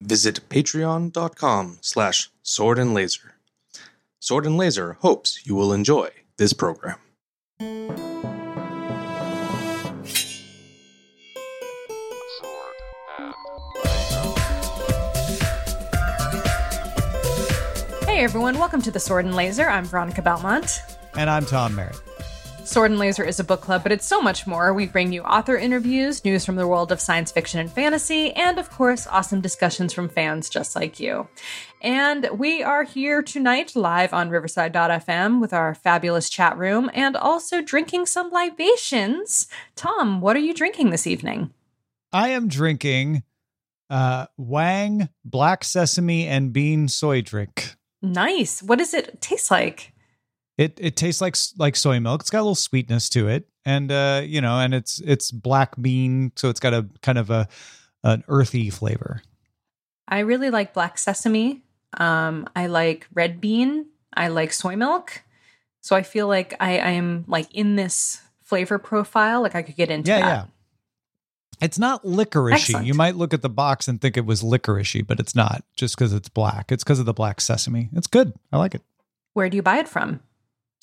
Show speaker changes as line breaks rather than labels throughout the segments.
Visit patreon.com slash sword and laser. Sword and Laser hopes you will enjoy this program.
Hey everyone, welcome to the Sword and Laser. I'm Veronica Belmont.
And I'm Tom Merritt.
Sword and Laser is a book club, but it's so much more. We bring you author interviews, news from the world of science fiction and fantasy, and of course, awesome discussions from fans just like you. And we are here tonight live on Riverside.fm with our fabulous chat room and also drinking some libations. Tom, what are you drinking this evening?
I am drinking uh, Wang Black Sesame and Bean Soy Drink.
Nice. What does it taste like?
It it tastes like like soy milk. It's got a little sweetness to it, and uh, you know, and it's it's black bean, so it's got a kind of a an earthy flavor.
I really like black sesame. Um, I like red bean. I like soy milk. So I feel like I, I am like in this flavor profile. Like I could get into
yeah,
that.
yeah. It's not licoricey.
Excellent.
You might look at the box and think it was licoricey, but it's not. Just because it's black. It's because of the black sesame. It's good. I like it.
Where do you buy it from?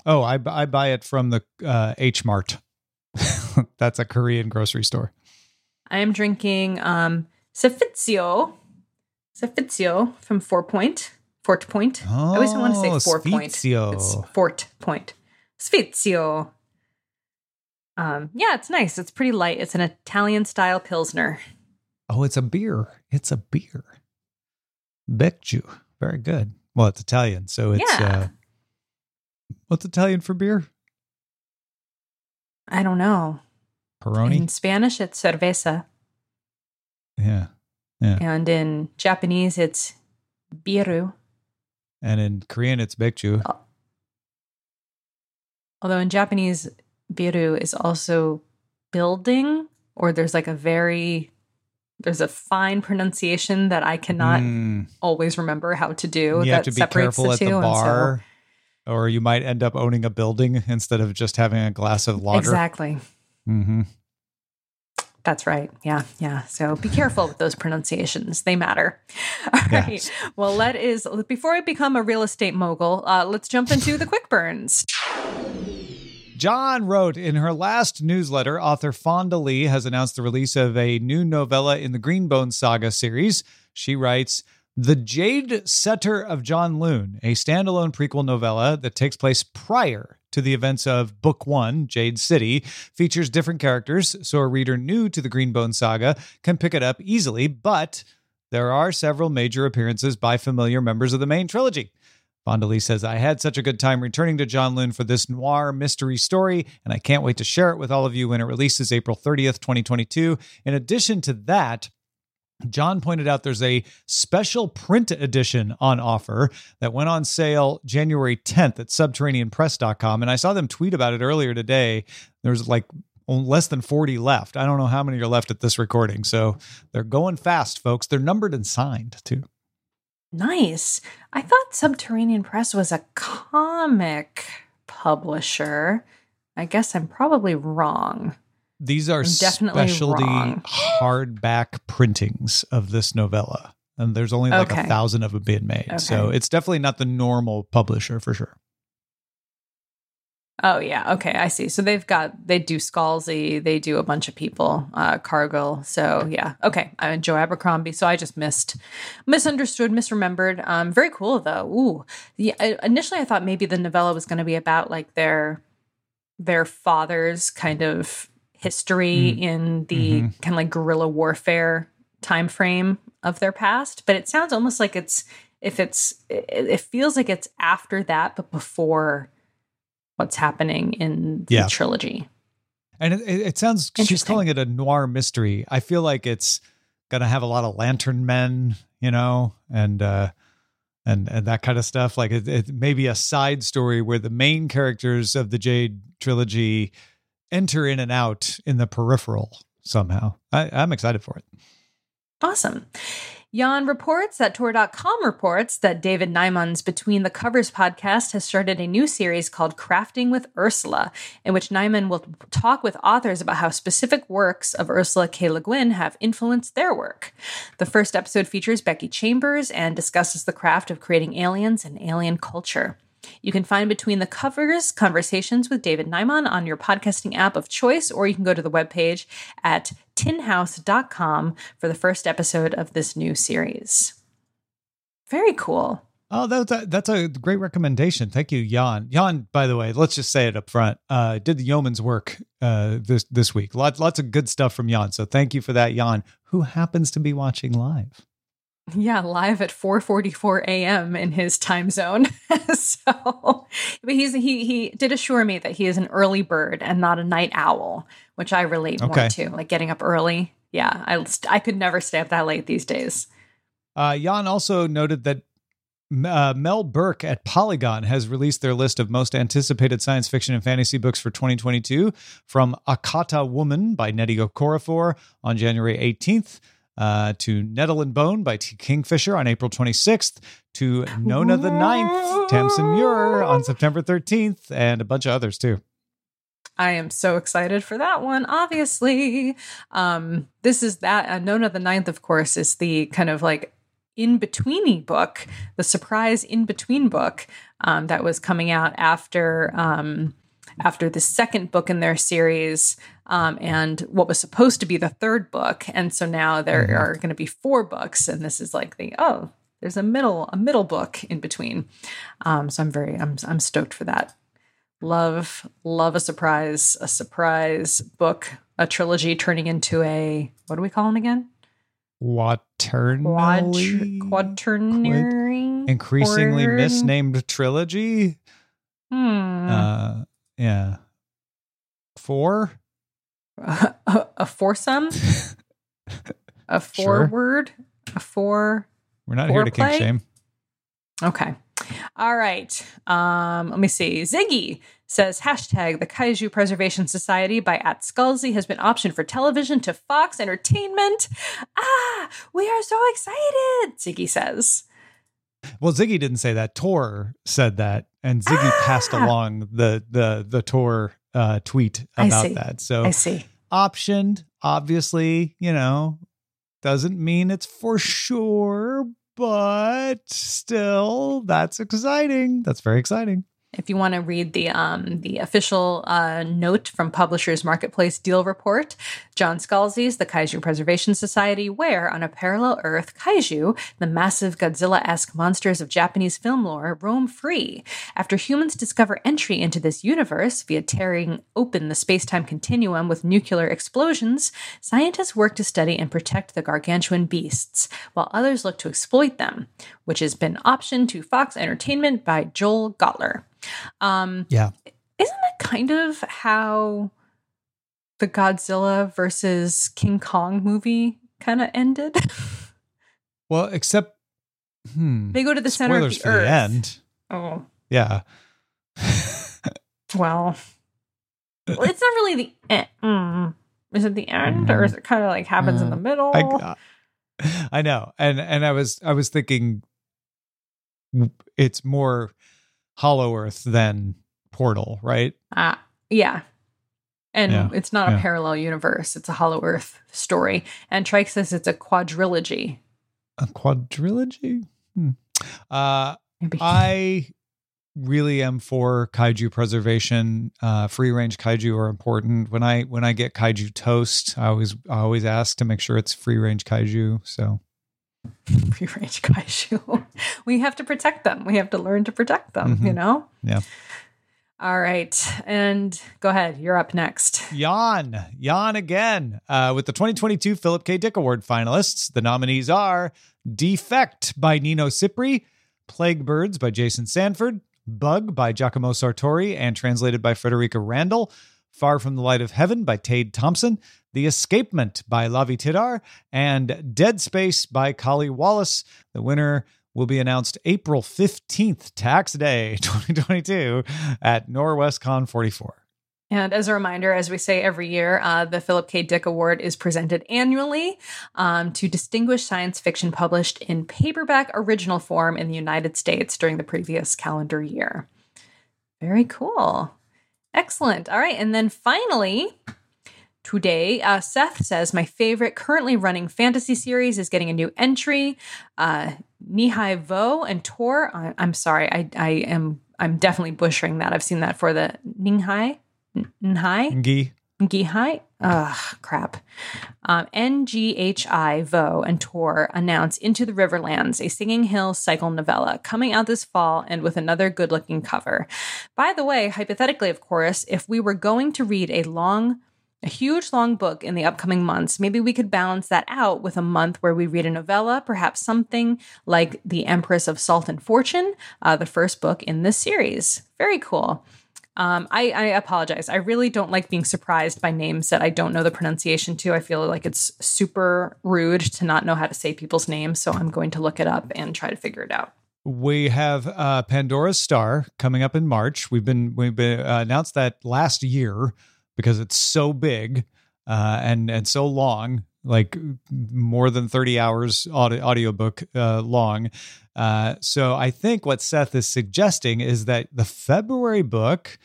Oh, I I buy it from the uh, H Mart. That's a Korean grocery store.
I am drinking um Sefizio. Sefizio from Four Point. Fort Point. Oh, I always want to say
Oh,
Four Point.
Sfizio.
It's Fort Point. Sfizio. Um, yeah, it's nice. It's pretty light. It's an Italian style pilsner.
Oh, it's a beer. It's a beer. Becju. Very good. Well, it's Italian, so it's
Yeah.
uh what's Italian for beer?
I don't know.
Peroni?
In Spanish, it's cerveza.
yeah. Yeah.
And in Japanese, it's biru.
And in Korean it's Becju.
Although in Japanese, biru is also building, or there's like a very there's a fine pronunciation that I cannot
Mm.
always remember how to do.
You
that
have to be
separates
careful at the
two, and so-
bar. Or you might end up owning a building instead of just having a glass of lager.
exactly.
hmm
That's right. Yeah, yeah. So be careful with those pronunciations; they matter. All right.
Yes.
Well, is before I become a real estate mogul. Uh, let's jump into the quick burns.
John wrote in her last newsletter, author Fonda Lee has announced the release of a new novella in the Greenbone Saga series. She writes, The Jade Setter of Janloon, a standalone prequel novella that takes place prior to the events of Book One, Jade City, features different characters, so a reader new to the Greenbone Saga can pick it up easily, but there are several major appearances by familiar members of the main trilogy. Fonda Lee says, I had such a good time returning to Janloon for this noir mystery story, and I can't wait to share it with all of you when it releases April 30th, 2022. In addition to that, John pointed out there's a special print edition on offer that went on sale January 10th at subterraneanpress.com. And I saw them tweet about it earlier today. There's like less than 40 left. I don't know how many are left at this recording. So they're going fast, folks. They're numbered and signed too.
Nice. I thought Subterranean Press was a comic publisher. I guess I'm probably wrong.
These are specialty
wrong.
hardback printings of this novella. And there's only like
Okay.
a thousand of them being made. So it's definitely not the normal publisher for sure.
Oh yeah, okay, I see. So they've got they do Scalzi, they do a bunch of people, uh Cargill. So yeah, okay. I'm Joe Abercrombie. So I just missed, misunderstood, misremembered. Um, very cool though. Ooh, yeah. I- Initially, I thought maybe the novella was going to be about like their their father's kind of history
Mm.
in the
Mhm.
kind of like guerrilla warfare time frame of their past. But it sounds almost like it's if it's it, feels like it's after that, but before what's happening in the
Yeah.
trilogy.
And it, it, it sounds she's calling it a noir mystery. I feel like it's gonna have a lot of lantern men, you know, and uh and and that kind of stuff. Like it, it may be a side story where the main characters of the Jade trilogy enter in and out in the peripheral somehow. I, I'm excited for it.
Awesome. Jan reports that Tor.com reports that David Naimon's Between the Covers podcast has started a new series called Crafting with Ursula, in which Naimon will talk with authors about how specific works of Ursula K. Le Guin have influenced their work. The first episode features Becky Chambers and discusses the craft of creating aliens and alien culture. You can find Between the Covers conversations with David Naimon on your podcasting app of choice, or you can go to the webpage at tinhouse.com for the first episode of this new series. Very cool.
Oh, that's a, that's a great recommendation. Thank you, Jan. Jan, by the way, let's just say it up front. Uh, did the yeoman's work uh, this this week. Lots lots of good stuff from Jan. So thank you for that, Jan, who happens to be watching live.
Yeah, live at 4:44 a.m. in his time zone. so, but he's he he did assure me that he is an early bird and not a night owl, which I relate
Okay.
more to, like getting up early. Yeah, I I could never stay up that late these days.
Uh, Jan also noted that uh, Mel Burke at Polygon has released their list of most anticipated science fiction and fantasy books for 2022 from Akata Woman by Nnedi Okorafor on January 18th. Uh, to Nettle and Bone by T. Kingfisher on April 26th, to Nona the Ninth, Tamsyn Muir on September 13th, and a bunch of others too.
I am so excited for that one. Obviously, um, this is that. Uh, Nona the Ninth, of course, is the kind of like in betweeny book, the surprise in between book um, that was coming out after um, after the second book in their series um, and what was supposed to be the third book. And so now there are going to be four books, and this is like the oh, there's a middle a middle book in between. Um, so I'm very I'm I'm stoked for that. Love love a surprise a surprise book a trilogy turning into a what do we call them again?
Quaternary,
quaternary
increasingly
Quatern-
misnamed trilogy.
Hmm.
Uh, yeah. Four?
a, a foursome, a
Sure.
forward, a four.
We're not here to kink shame.
Okay. All right. Um, let me see. Ziggy says hashtag the Kaiju Preservation Society by at Scalzi has been optioned for television to Fox Entertainment. Ah, we are so excited, Ziggy says.
Well, Ziggy didn't say that. Tor said that, and Ziggy passed
Ah!
along the the the Tor uh, tweet about that. So
I see.
optioned, obviously, you know, doesn't mean it's for sure, but still, that's exciting. That's very exciting.
If you want to read the um, the official uh, note from Publishers Marketplace deal report, John Scalzi's The Kaiju Preservation Society, where on a parallel Earth, kaiju, the massive Godzilla-esque monsters of Japanese film lore, roam free. After humans discover entry into this universe via tearing open the space-time continuum with nuclear explosions, scientists work to study and protect the gargantuan beasts, while others look to exploit them, which has been optioned to Fox Entertainment by Joel Gotler. Um,
Yeah.
isn't that kind of how the Godzilla versus King Kong movie kind of ended?
Well, except, hmm.
they go to the center of the
for
earth.
the end.
Oh
Yeah.
well, well, it's not really the end. Mm. Is it the end, or is it kind of like happens in
Uh,
the middle?
I, I know, and and I was I was thinking it's more Hollow Earth than Portal, right?
Ah, yeah. And
Yeah,
it's not a parallel universe; it's a Hollow Earth story. And Trike says it's a quadrilogy.
A quadrilogy. Hmm. Uh,
Maybe
I really am for kaiju preservation. Uh, free range kaiju are important. When I when I get kaiju toast, I always I always ask to make sure it's free range kaiju. So
free range kaiju. we have to protect them. We have to learn to protect them. You
Mhm.
know.
Yeah.
All right, and go ahead. You're up next.
Jan, Jan again. Uh, with the 2022 Philip K. Dick Award finalists, the nominees are Defect by Nino Cipri, Plague Birds by Jason Sanford, Bug by Giacomo Sartori and translated by Frederika Randall, Far from the Light of Heaven by Tade Thompson, The Escapement by Lavie Tidhar, and Dead Space by Kali Wallace. The winner will be announced April 15th, tax day 2022, at Norwescon 44.
And as a reminder, as we say every year, uh, the Philip K. Dick Award is presented annually um, to distinguished science fiction published in paperback original form in the United States during the previous calendar year. Very cool. Excellent. All right. And then finally, today, uh, Seth says, My favorite currently running fantasy series is getting a new entry. Uh, Nihai Vo and Tor. I, am sorry. I, I am. I'm definitely butchering that. I've seen that for the Ninghai. Nhai?
Ngi.
Ngihai? Ugh, crap. Um, NGHI, Vo, and Tor announce Into the Riverlands, a Singing Hill cycle novella coming out this fall and with another good looking cover. By the way, hypothetically, of course, if we were going to read a long, a huge long book in the upcoming months, maybe we could balance that out with a month where we read a novella, perhaps something like The Empress of Salt and Fortune, uh, the first book in this series. Very cool. Um, I, I, apologize. I really don't like being surprised by names that I don't know the pronunciation to. I feel like it's super rude to not know how to say people's names. So I'm going to look it up and try to figure it out.
We have uh, Pandora's Star coming up in March. We've been we've been uh, announced that last year because it's so big uh, and and so long, like more than thirty hours audio audiobook uh, long. Uh, so I think what Seth is suggesting is that the February book,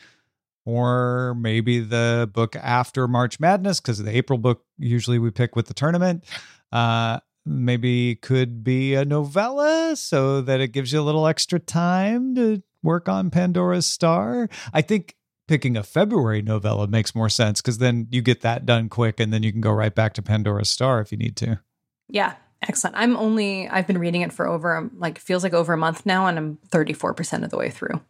or maybe the book after March Madness, because the April book usually we pick with the tournament, uh, maybe could be a novella so that it gives you a little extra time to work on Pandora's Star. I think picking a February novella makes more sense because then you get that done quick and then you can go right back to Pandora's Star if you need to.
Yeah, Excellent. I'm only I've been reading it for over like feels like over a month now and I'm 34% of the way through.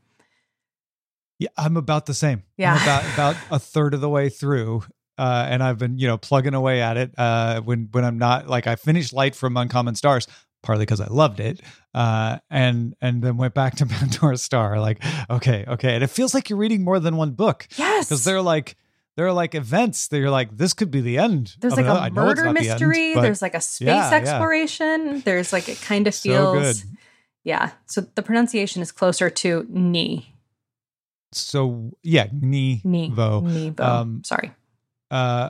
Yeah, I'm about the same.
Yeah.
I'm about about a third of the way through. Uh, and I've been, you know, plugging away at it. Uh, when when I'm not like I finished Light from Uncommon Stars, partly because I loved it, uh, and and then went back to Pandora's Star. Like, okay, okay, and it feels like you're reading more than one book.
Yes,
because they're like there are like events that you're like, this could be the end.
There's like a murder mystery. The end, There's like a space yeah, exploration. Yeah. There's like it kind of feels. So yeah. So the pronunciation is closer to ni.
So yeah, ni
ni
vo.
Ni vo. Um, Sorry.
Uh,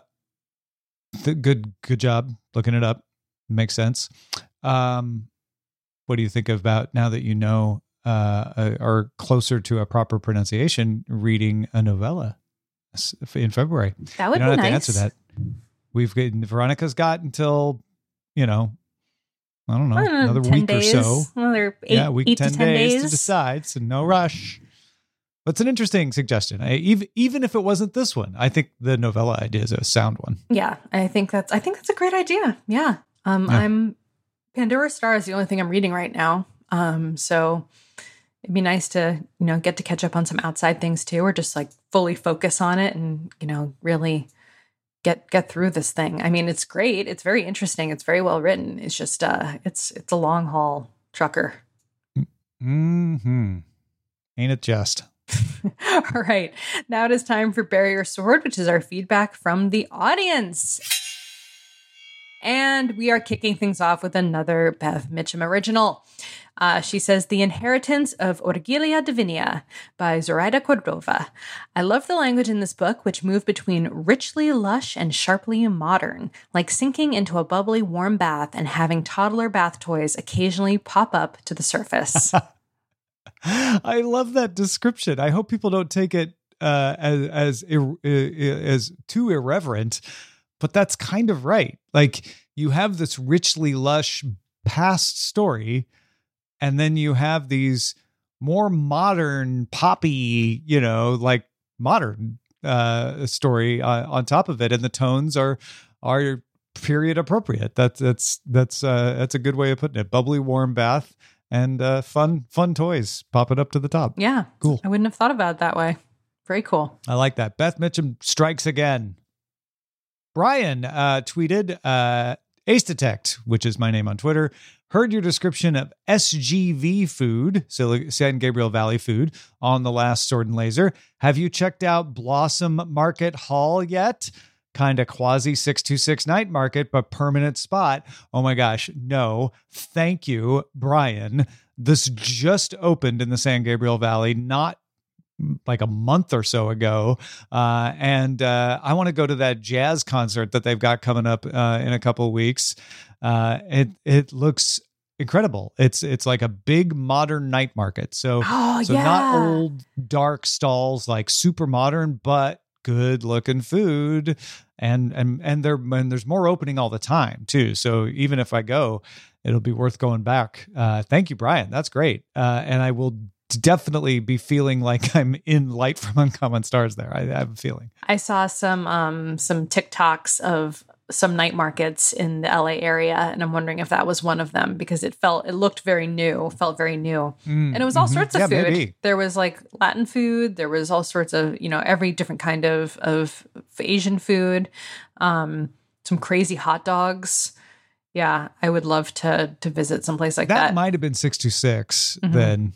th- good good job looking it up. Makes sense. Um, what do you think about now that you know uh, are closer to a proper pronunciation? Reading a novella in February.
That would
you don't
be
have
nice.
to answer that. We've got, Veronica's got until you know, I don't know, I don't know another week
days,
or so.
Another eight,
yeah, week
eight
ten,
to 10
days,
days,
to decide. So no rush. That's an interesting suggestion. I, even even if it wasn't this one, I think the novella idea is a sound one.
Yeah, I think that's I think that's a great idea. Yeah. Um, yeah. I'm Pandora Star is the only thing I'm reading right now. Um, so it'd be nice to you know get to catch up on some outside things too or just like fully focus on it and you know really get get through this thing. I mean it's great. It's very interesting. It's very well written. It's just uh it's it's a long haul trucker.
Hmm ain't it just?
All right. Now it is time for barrier sword which is our feedback from the audience and we are kicking things off with another Bev Mitchum original. Uh, she says, The Inheritance of Orquídea Divina by Zoraida Cordova. I love the language in this book, which moved between richly lush and sharply modern, like sinking into a bubbly warm bath and having toddler bath toys occasionally pop up to the surface.
I love that description. I hope people don't take it uh, as as as too irreverent, but that's kind of right. Like you have this richly lush past story and then you have these more modern poppy you know like modern uh story uh, on top of it and the tones are are period appropriate. That's that's that's uh that's a good way of putting it. Bubbly warm bath and uh fun fun toys popping up to the top.
Yeah.
Cool.
I wouldn't have thought about it that way. Very cool.
I like that. Beth mitchum strikes again brian uh tweeted uh Ace Detect, which is my name on Twitter, heard your description of SGV food, San Gabriel Valley food, on the last Sword and Laser. Have you checked out Blossom Market Hall yet? Kind of quasi 626 night market, but permanent spot. Oh my gosh, no. Thank you, Brian. This just opened in the San Gabriel Valley, not like a month or so ago, uh, and uh, I want to go to that jazz concert that they've got coming up uh, in a couple weeks. Uh, it it looks incredible. It's it's like a big modern night market. So
Oh,
so
yeah.
not old dark stalls like super modern, but good looking food and and and there and there's more opening all the time too. So even if I go, it'll be worth going back. Uh, thank you, Brian. That's great. Uh, and I will definitely be feeling like I'm in light from uncommon stars there. I, I have a feeling.
I saw some um some TikToks of some night markets in the LA area and I'm wondering if that was one of them because it felt it looked very new, felt very new. and it was all
mhm.
sorts of
Yeah,
food.
maybe.
There was like Latin food, there was all sorts of, you know, every different kind of of Asian food. Um some crazy hot dogs. Yeah, I would love to to visit someplace like
that,
that.
might have been six to 6
Mhm.
then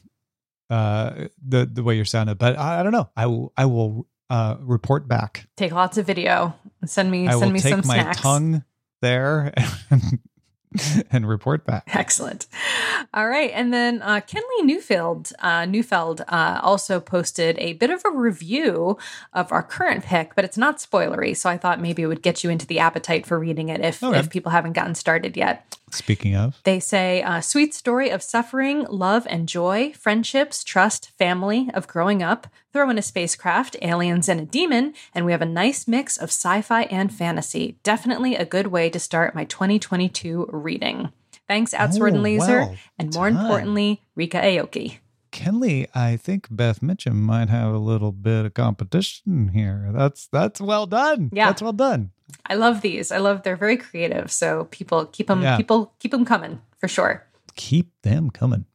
uh the the way you're sounded but I, I don't know i will i will uh report back
Take lots of video. Send me
i
send
will
me
take
some
my
snacks.
tongue there and, and report back
Excellent. All right, and then uh, Kenley Newfield, uh, Newfeld uh, also posted a bit of a review of our current pick, but it's not spoilery, so I thought maybe it would get you into the appetite for reading it if
Okay.
if people haven't gotten started yet.
speaking of
They say, uh, sweet story of suffering, love, and joy, friendships, trust, family, of growing up. Throw in a spacecraft, aliens, and a demon, and we have a nice mix of sci fi and fantasy. Definitely a good way to start my 2022 reading. Thanks, at Sword and
Oh,
Laser, and more
done.
importantly, Ryka Aoki.
Kenley, I think Beth Mitchum might have a little bit of competition here. That's that's well done.
Yeah.
that's well done.
I love these. I love they're very creative. So people keep them
Yeah.
people keep them coming for sure.
Keep them coming.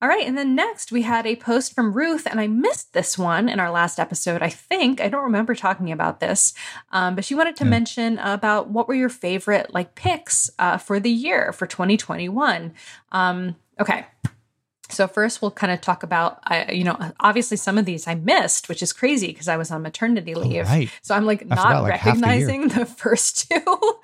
All right, and then next we had a post from Ruth, and I missed this one in our last episode. I think I don't remember talking about this, um, but she wanted to
Yeah.
mention about what were your favorite like picks uh, for the year for 2021. Um, okay, so first we'll kind of talk about, I, you know, obviously some of these I missed, which is crazy because I was on maternity leave.
right.
So I'm like
I
not
forgot, like, half the
recognizing the, first two.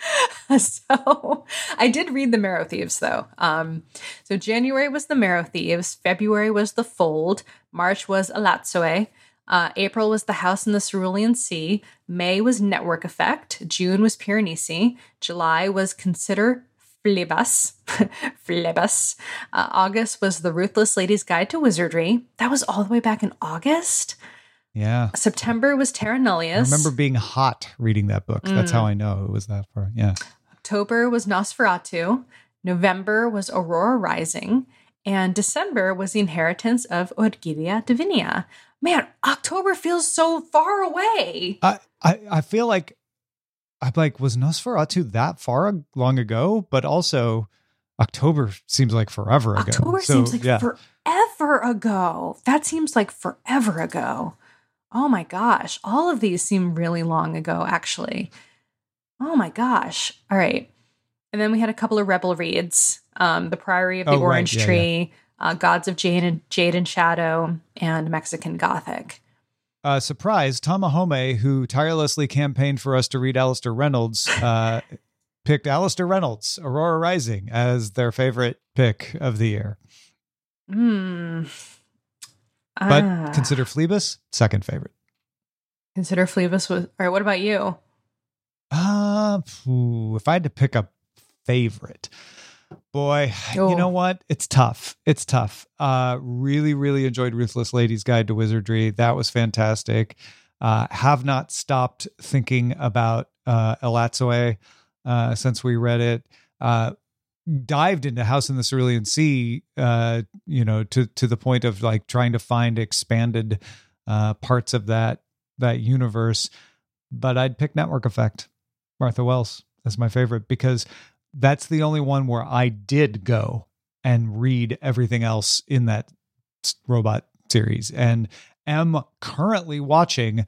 so I did read the Marrow Thieves though. Um, so January was the Marrow Thieves, February was the Fold, March was Elatsoe, uh, April was the House in the Cerulean Sea, May was Network Effect, June was Piranesi, July was Consider Phlebas. Phlebas. Uh, August was The Ruthless Lady's Guide to Wizardry. That was all the way back in August.
Yeah.
September was Terra
I remember being hot reading that book. That's
Mm.
how I know it was that far. Yeah.
October was Nosferatu. November was Aurora Rising. And December was The Inheritance of Orquídea Divinia. Man, October feels so far away.
I, I, I feel like I'm like, was Nosferatu that far long ago? But also October seems like forever ago.
October
So,
seems like
yeah.
forever ago. That seems like forever ago. Oh my gosh. All of these seem really long ago, actually. Oh my gosh. All right. And then we had a couple of rebel reads um, The Priory of the
Oh.
Orange
Yeah, yeah.
Tree, Uh, Gods of Jade and, Jade and Shadow, and Mexican Gothic.
Uh, surprise, Tamahome, who tirelessly campaigned for us to read Alastair Reynolds, uh, picked Alastair Reynolds, Aurora Rising, as their favorite pick of the year.
Hmm.
But
Ah.
consider Phlebas second favorite.
consider Phlebas was. All right. What about you?
Uh, if I had to pick a favorite, boy,
Oh.
you know what? It's tough. It's tough. Uh, really, really enjoyed Ruthless Lady's Guide to Wizardry. That was fantastic. Uh, have not stopped thinking about uh, uh, since we read it. Uh, dived into House in the Cerulean Sea, uh, you know, to to the point of like trying to find expanded uh, parts of that that universe. But I'd pick Network Effect, Martha Wells as my favorite because that's the only one where I did go and read everything else in that robot series and am currently watching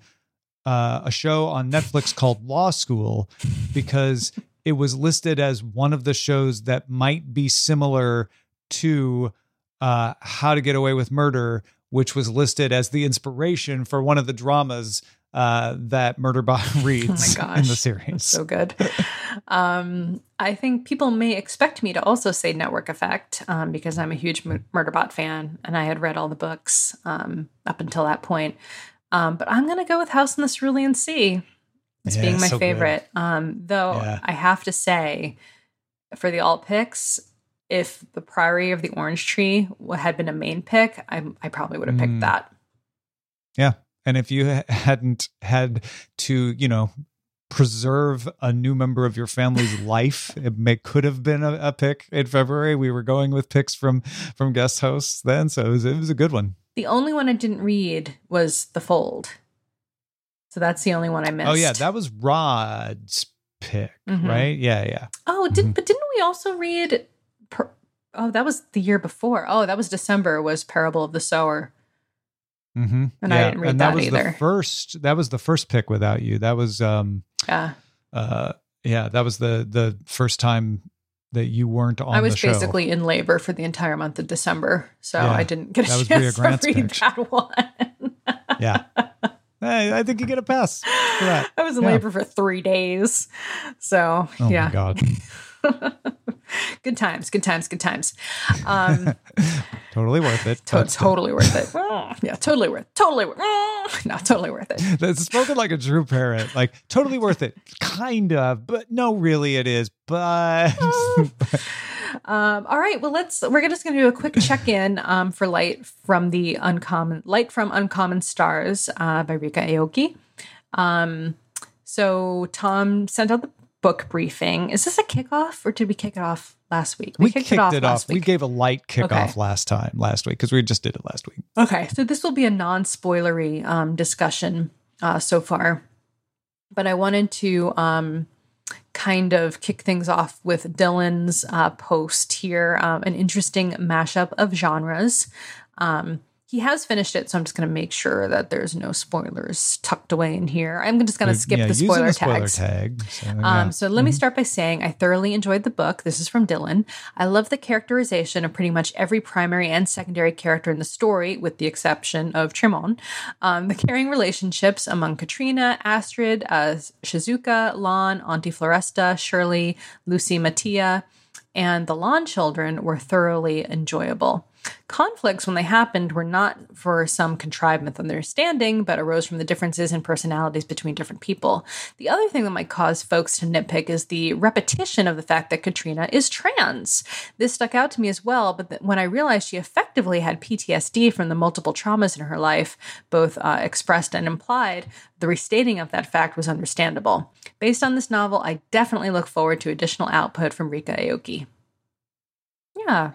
uh, a show on Netflix called Law School because it was listed as one of the shows that might be similar to uh, How to Get Away with Murder, which was listed as the inspiration for one of the dramas uh, that Murderbot reads
oh my gosh,
in the series.
so good. um, I think people may expect me to also say Network Effect um, because I'm a huge Murderbot fan and I had read all the books um, up until that point. Um, but I'm going to go with House in the Cerulean Sea as yeah, being my so favorite. Um, though yeah. I have to say, for the alt picks, if the Priory of the Orange Tree had been a main pick, I, I probably would have picked mm. that.
Yeah. And if you hadn't had to, you know, preserve a new member of your family's life, it may could have been a, a, pick in February. We were going with picks from from guest hosts then, so it was, it was a good one.
The only one I didn't read was The Fold. So that's the only one I missed.
Oh yeah, that was Rod's pick, mm-hmm. right? Yeah, yeah.
Oh, did mm-hmm. but didn't we also read per, Oh, that was the year before. Oh, that was December was Parable of the Sower.
Mm-hmm.
And yeah. I didn't read and that, that was either.
The first that was the first pick without you. That was um
yeah.
Uh yeah, that was the the first time that you weren't on.
I was basically in labor for the entire month of December, so yeah, I didn't get a chance to read that one.
yeah, hey, I think you get a pass for that.
I was in yeah. labor for three days, so
oh
yeah.
God.
good times, good times, good times. Um,
totally worth it.
To- totally worth it. yeah, totally worth. It. Totally worth. no, totally worth it.
It's spoken like a true parent. Like totally worth it, kind of, but no, really, it is. But.
Um, all right, well, let's. We're just going to do a quick check in um, for Light from the Uncommon Light from Uncommon Stars uh, by Ryka Aoki. Um, so Tom sent out the book briefing. Is this a kickoff or did we kick it off last week?
We, we kicked, kicked, it off. It off. We gave a light kickoff okay. last time, last week, because we just did it last week.
Okay. So this will be a non spoilery um, discussion uh, so far. But I wanted to um, kind of kick things off with Dylan's uh, post here um, an interesting mashup of genres. Um, he has finished it, so I'm just going to make sure that there's no spoilers tucked away in here. I'm just going to skip yeah, the spoiler,
spoiler
tag.
So, yeah.
um, so let mm-hmm. me start by saying I thoroughly enjoyed the book. This is from Dylan. I love the characterization of pretty much every primary and secondary character in the story, with the exception of Tremon. Um, the caring relationships among Katrina, Astrid, uh, Shizuka, Lan, Auntie Floresta, Shirley, Lucy Mattia, and the Lan children were thoroughly enjoyable. Conflicts, when they happened, were not for some contrived misunderstanding, but arose from the differences in personalities between different people. The other thing that might cause folks to nitpick is the repetition of the fact that Katrina is trans. This stuck out to me as well, but when I realized she effectively had PTSD from the multiple traumas in her life, both uh, expressed and implied, the restating of that fact was understandable. Based on this novel, I definitely look forward to additional output from Ryka Aoki. Yeah,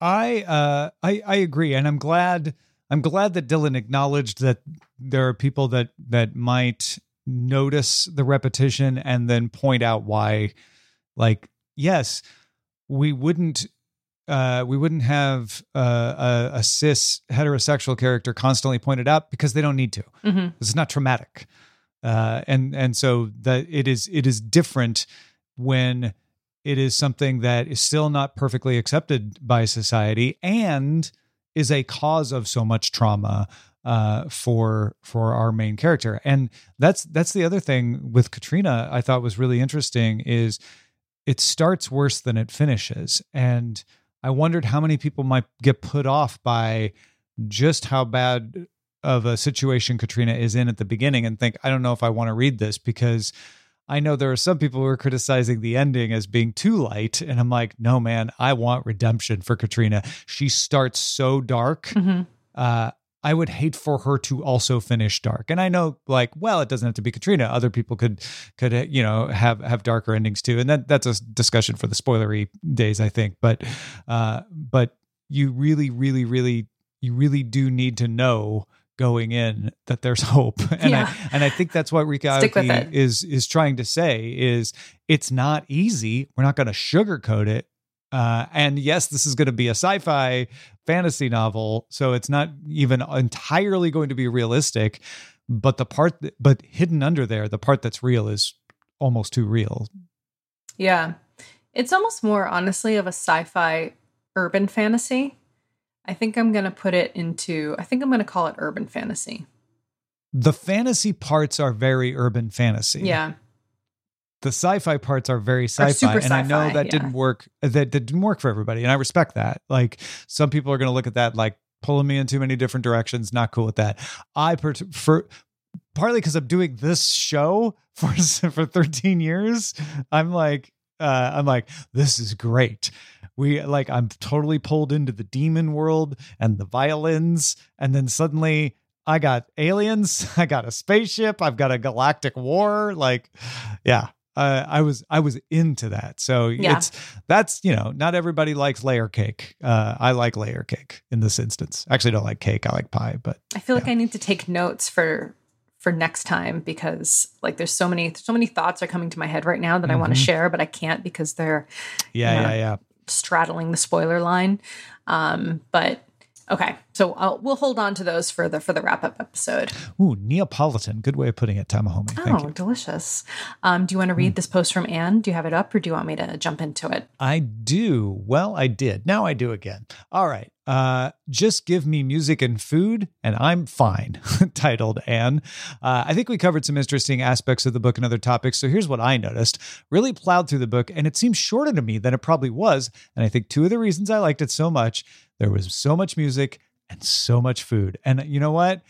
I uh I I agree and I'm glad I'm glad that Dylan acknowledged that there are people that that might notice the repetition and then point out why like yes we wouldn't uh, we wouldn't have uh, a, a, cis heterosexual character constantly pointed out because they don't need to.
Mm-hmm.
It's not traumatic, uh, and and so that it is it is different when it is something that is still not perfectly accepted by society and is a cause of so much trauma uh, for for our main character. And that's that's the other thing with Katrina I thought was really interesting is it starts worse than it finishes. And I wondered how many people might get put off by just how bad of a situation Katrina is in at the beginning and think, I don't know if I want to read this because I know there are some people who are criticizing the ending as being too light. And I'm like, no, man, I want redemption for Katrina. She starts so dark.
Mm-hmm.
Uh, I would hate for her to also finish dark. And I know, like, well, it doesn't have to be Katrina. Other people could, could you know, have have darker endings too. And that that's a discussion for the spoilery days, I think. But, uh, but you really, really, really, you really do need to know going in that there's hope. And yeah. I and I think that's what Ryka Aoki is is trying to say is it's not easy. We're not going to sugarcoat it. Uh, and yes this is going to be a sci-fi fantasy novel so it's not even entirely going to be realistic. But the part that, but hidden under there the part that's real is almost too real.
Yeah. It's almost more honestly of a sci-fi urban fantasy I think I'm going to put it into, I think I'm going to call it urban fantasy.
the fantasy parts are very urban fantasy.
Yeah.
the sci-fi parts are very sci-fi
super
and i know that
yeah.
didn't work that, that didn't work for everybody and i respect that like some people are going to look at that like pulling me in too many different directions not cool with that i per- for partly because i'm doing this show for for 13 years i'm like uh, i'm like this is great we like i'm totally pulled into the demon world and the violins and then suddenly i got aliens i got a spaceship i've got a galactic war like yeah uh, I was I was into that. So
Yeah.
it's that's you know not everybody likes layer cake. Uh, I like layer cake in this instance. Actually, don't like cake. I like pie. But
I feel like I need to take notes for for next time because like there's so many so many thoughts are coming to my head right now that I want to share, but I can't because they're
yeah,
Yeah.
yeah, yeah.
Straddling the spoiler line. Um, but okay, so I'll, we'll hold on to those for the for the wrap up episode.
Ooh, Neapolitan. Good way of putting it, Tamahome. Thank
oh,
you.
delicious! Um, do you want to read this post from Anne? Do you have it up, or do you want me to jump into it?
I do. Well, I did. Now I do again. All right. Uh, just give me music and food, and I'm fine. titled Anne. Uh, I think we covered some interesting aspects of the book and other topics. So here's what I noticed. Really plowed through the book, and it seemed shorter to me than it probably was. And I think two of the reasons I liked it so much there was so much music and so much food. And you know what?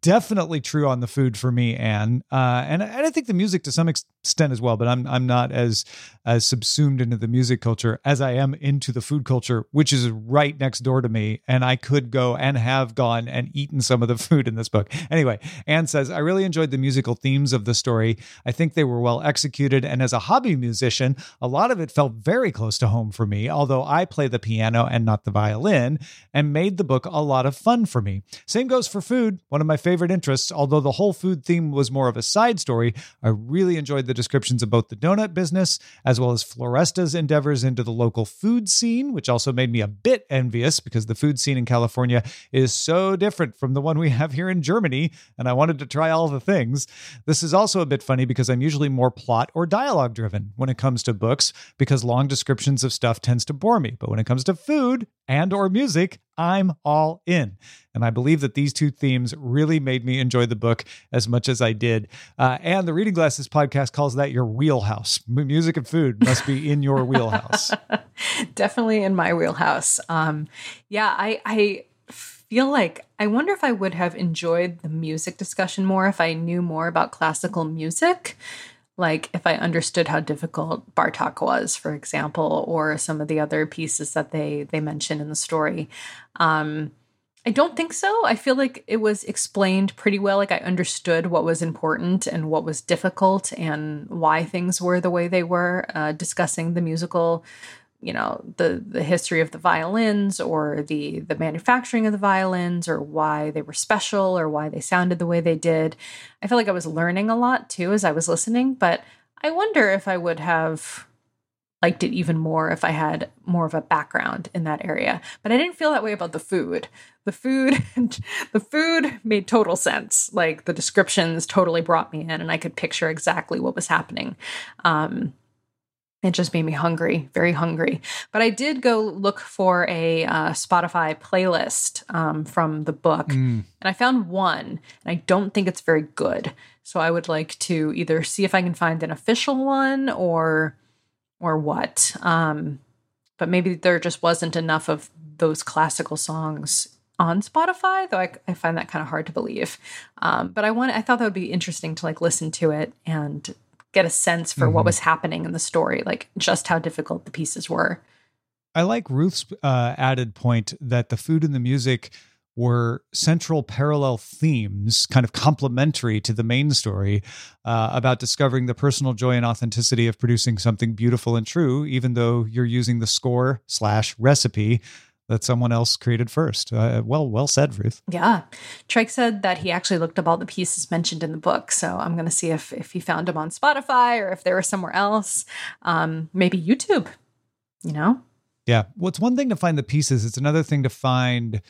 Definitely true on the food for me, Anne. Uh, and, and I think the music to some extent as well. But I'm I'm not as as subsumed into the music culture as I am into the food culture, which is right next door to me. And I could go and have gone and eaten some of the food in this book. Anyway, Anne says, I really enjoyed the musical themes of the story. I think they were well executed. And as a hobby musician, a lot of it felt very close to home for me, although I play the piano and not the violin, and made the book a lot of fun for me. Same goes for food, one of my favorite interests. Although the whole food theme was more of a side story, I really enjoyed the descriptions of both the donut business as well as Floresta's endeavors into the local food scene, which also made me a bit envious because the food scene in California is so different from the one we have here in Germany, and I wanted to try all the things. This is also a bit funny because I'm usually more plot or dialogue driven when it comes to books because long descriptions of stuff tends to bore me. But when it comes to food and or music, I'm all in. And I believe that these two themes really made me enjoy the book as much as I did. Uh, and the Reading Glasses podcast calls that your wheelhouse. M- music and food must be in your wheelhouse.
Definitely in my wheelhouse. Um, yeah, I I feel like I wonder if I would have enjoyed the music discussion more if I knew more about classical music. Like if I understood how difficult Bartok was, for example, or some of the other pieces that they they mention in the story. Um, I don't think so. I feel like it was explained pretty well. Like I understood what was important and what was difficult and why things were the way they were. Uh, discussing the musical, you know, the the history of the violins or the the manufacturing of the violins or why they were special or why they sounded the way they did. I feel like I was learning a lot too as I was listening. But I wonder if I would have liked it even more if I had more of a background in that area. But I didn't feel that way about the food. The food the food made total sense. Like the descriptions totally brought me in and I could picture exactly what was happening. Um it just made me hungry, very hungry. But I did go look for a uh, Spotify playlist um, from the book,
Mm.
and I found one, and I don't think it's very good. So I would like to either see if I can find an official one or or what. Um, but maybe there just wasn't enough of those classical songs on Spotify, though I, I find that kind of hard to believe. Um, but I want I thought that would be interesting to like listen to it and get a sense for what
Mhm.
was happening in the story, like just how difficult the pieces were.
I like Ruth's uh, added point that the food and the music were central parallel themes, kind of complementary to the main story uh, about discovering the personal joy and authenticity of producing something beautiful and true, even though you're using the score slash recipe that someone else created first. Uh, well, well said, Ruth.
Yeah. Trike said that he actually looked up all the pieces mentioned in the book. So I'm going to see if, if he found them on Spotify or if they were somewhere else. Um, maybe YouTube, you know?
Yeah. Well, it's one thing to find the pieces, it's another thing to find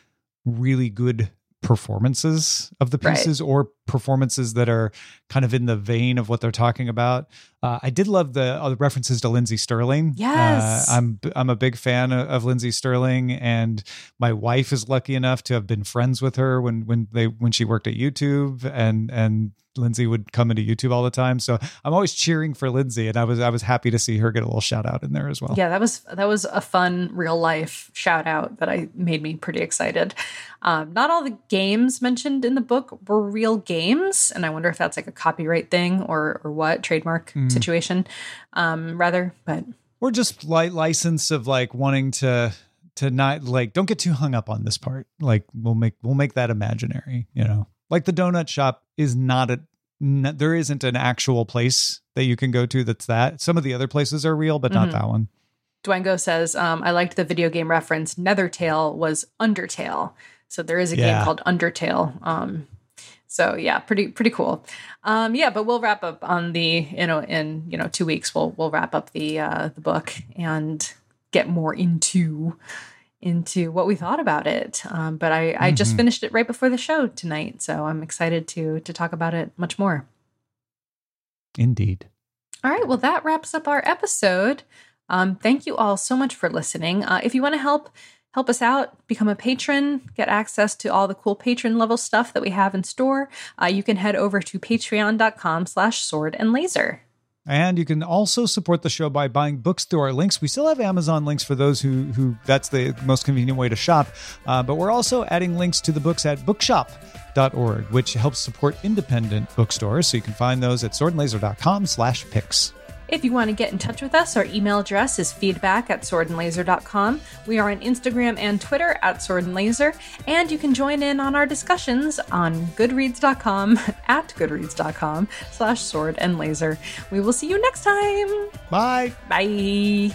really good performances of the
Right.
pieces or performances that are kind of in the vein of what they're talking about. Uh, I did love the, uh, references to Lindsey Stirling.
Yes.
Uh, I'm I'm a big fan of, of Lindsey Stirling, and my wife is lucky enough to have been friends with her when when they when she worked at YouTube, and and Lindsey would come into YouTube all the time. So I'm always cheering for Lindsey, and I was I was happy to see her get a little shout out in there as well.
Yeah, that was that was a fun real life shout out that I made me pretty excited. Um, not all the games mentioned in the book were real games, and I wonder if that's like a copyright thing or or what trademark
Mm.
situation, um, rather. But
or just light license of like wanting to to not like don't get too hung up on this part. Like we'll make we'll make that imaginary. You know, like the donut shop is not a n- there isn't an actual place that you can go to that's that. Some of the other places are real, but not
Mhm.
that one.
Dwango says, um, I liked the video game reference. Nethertale was Undertale. So there is a
Yeah.
game called Undertale. Um, so yeah, pretty pretty cool. Um, yeah, but we'll wrap up on the you know in you know two weeks we'll we'll wrap up the uh, the book and get more into into what we thought about it. Um, but I I just
Mhm.
finished it right before the show tonight, so I'm excited to to talk about it much more.
Indeed.
All right, well, that wraps up our episode. Um, thank you all so much for listening. Uh, if you want to help help us out, become a patron, get access to all the cool patron level stuff that we have in store, uh, you can head over to patreon.com slash sword and laser.
And you can also support the show by buying books through our links. We still have Amazon links for those who who that's the most convenient way to shop. Uh, but we're also adding links to the books at bookshop.org, which helps support independent bookstores. So you can find those at swordandlaser.com slash picks.
If you want to get in touch with us, our email address is feedback at swordandlaser.com. We are on Instagram and Twitter at swordandlaser, and you can join in on our discussions on goodreads.com at goodreads.com slash sword and laser. We will see you next time.
Bye.
Bye.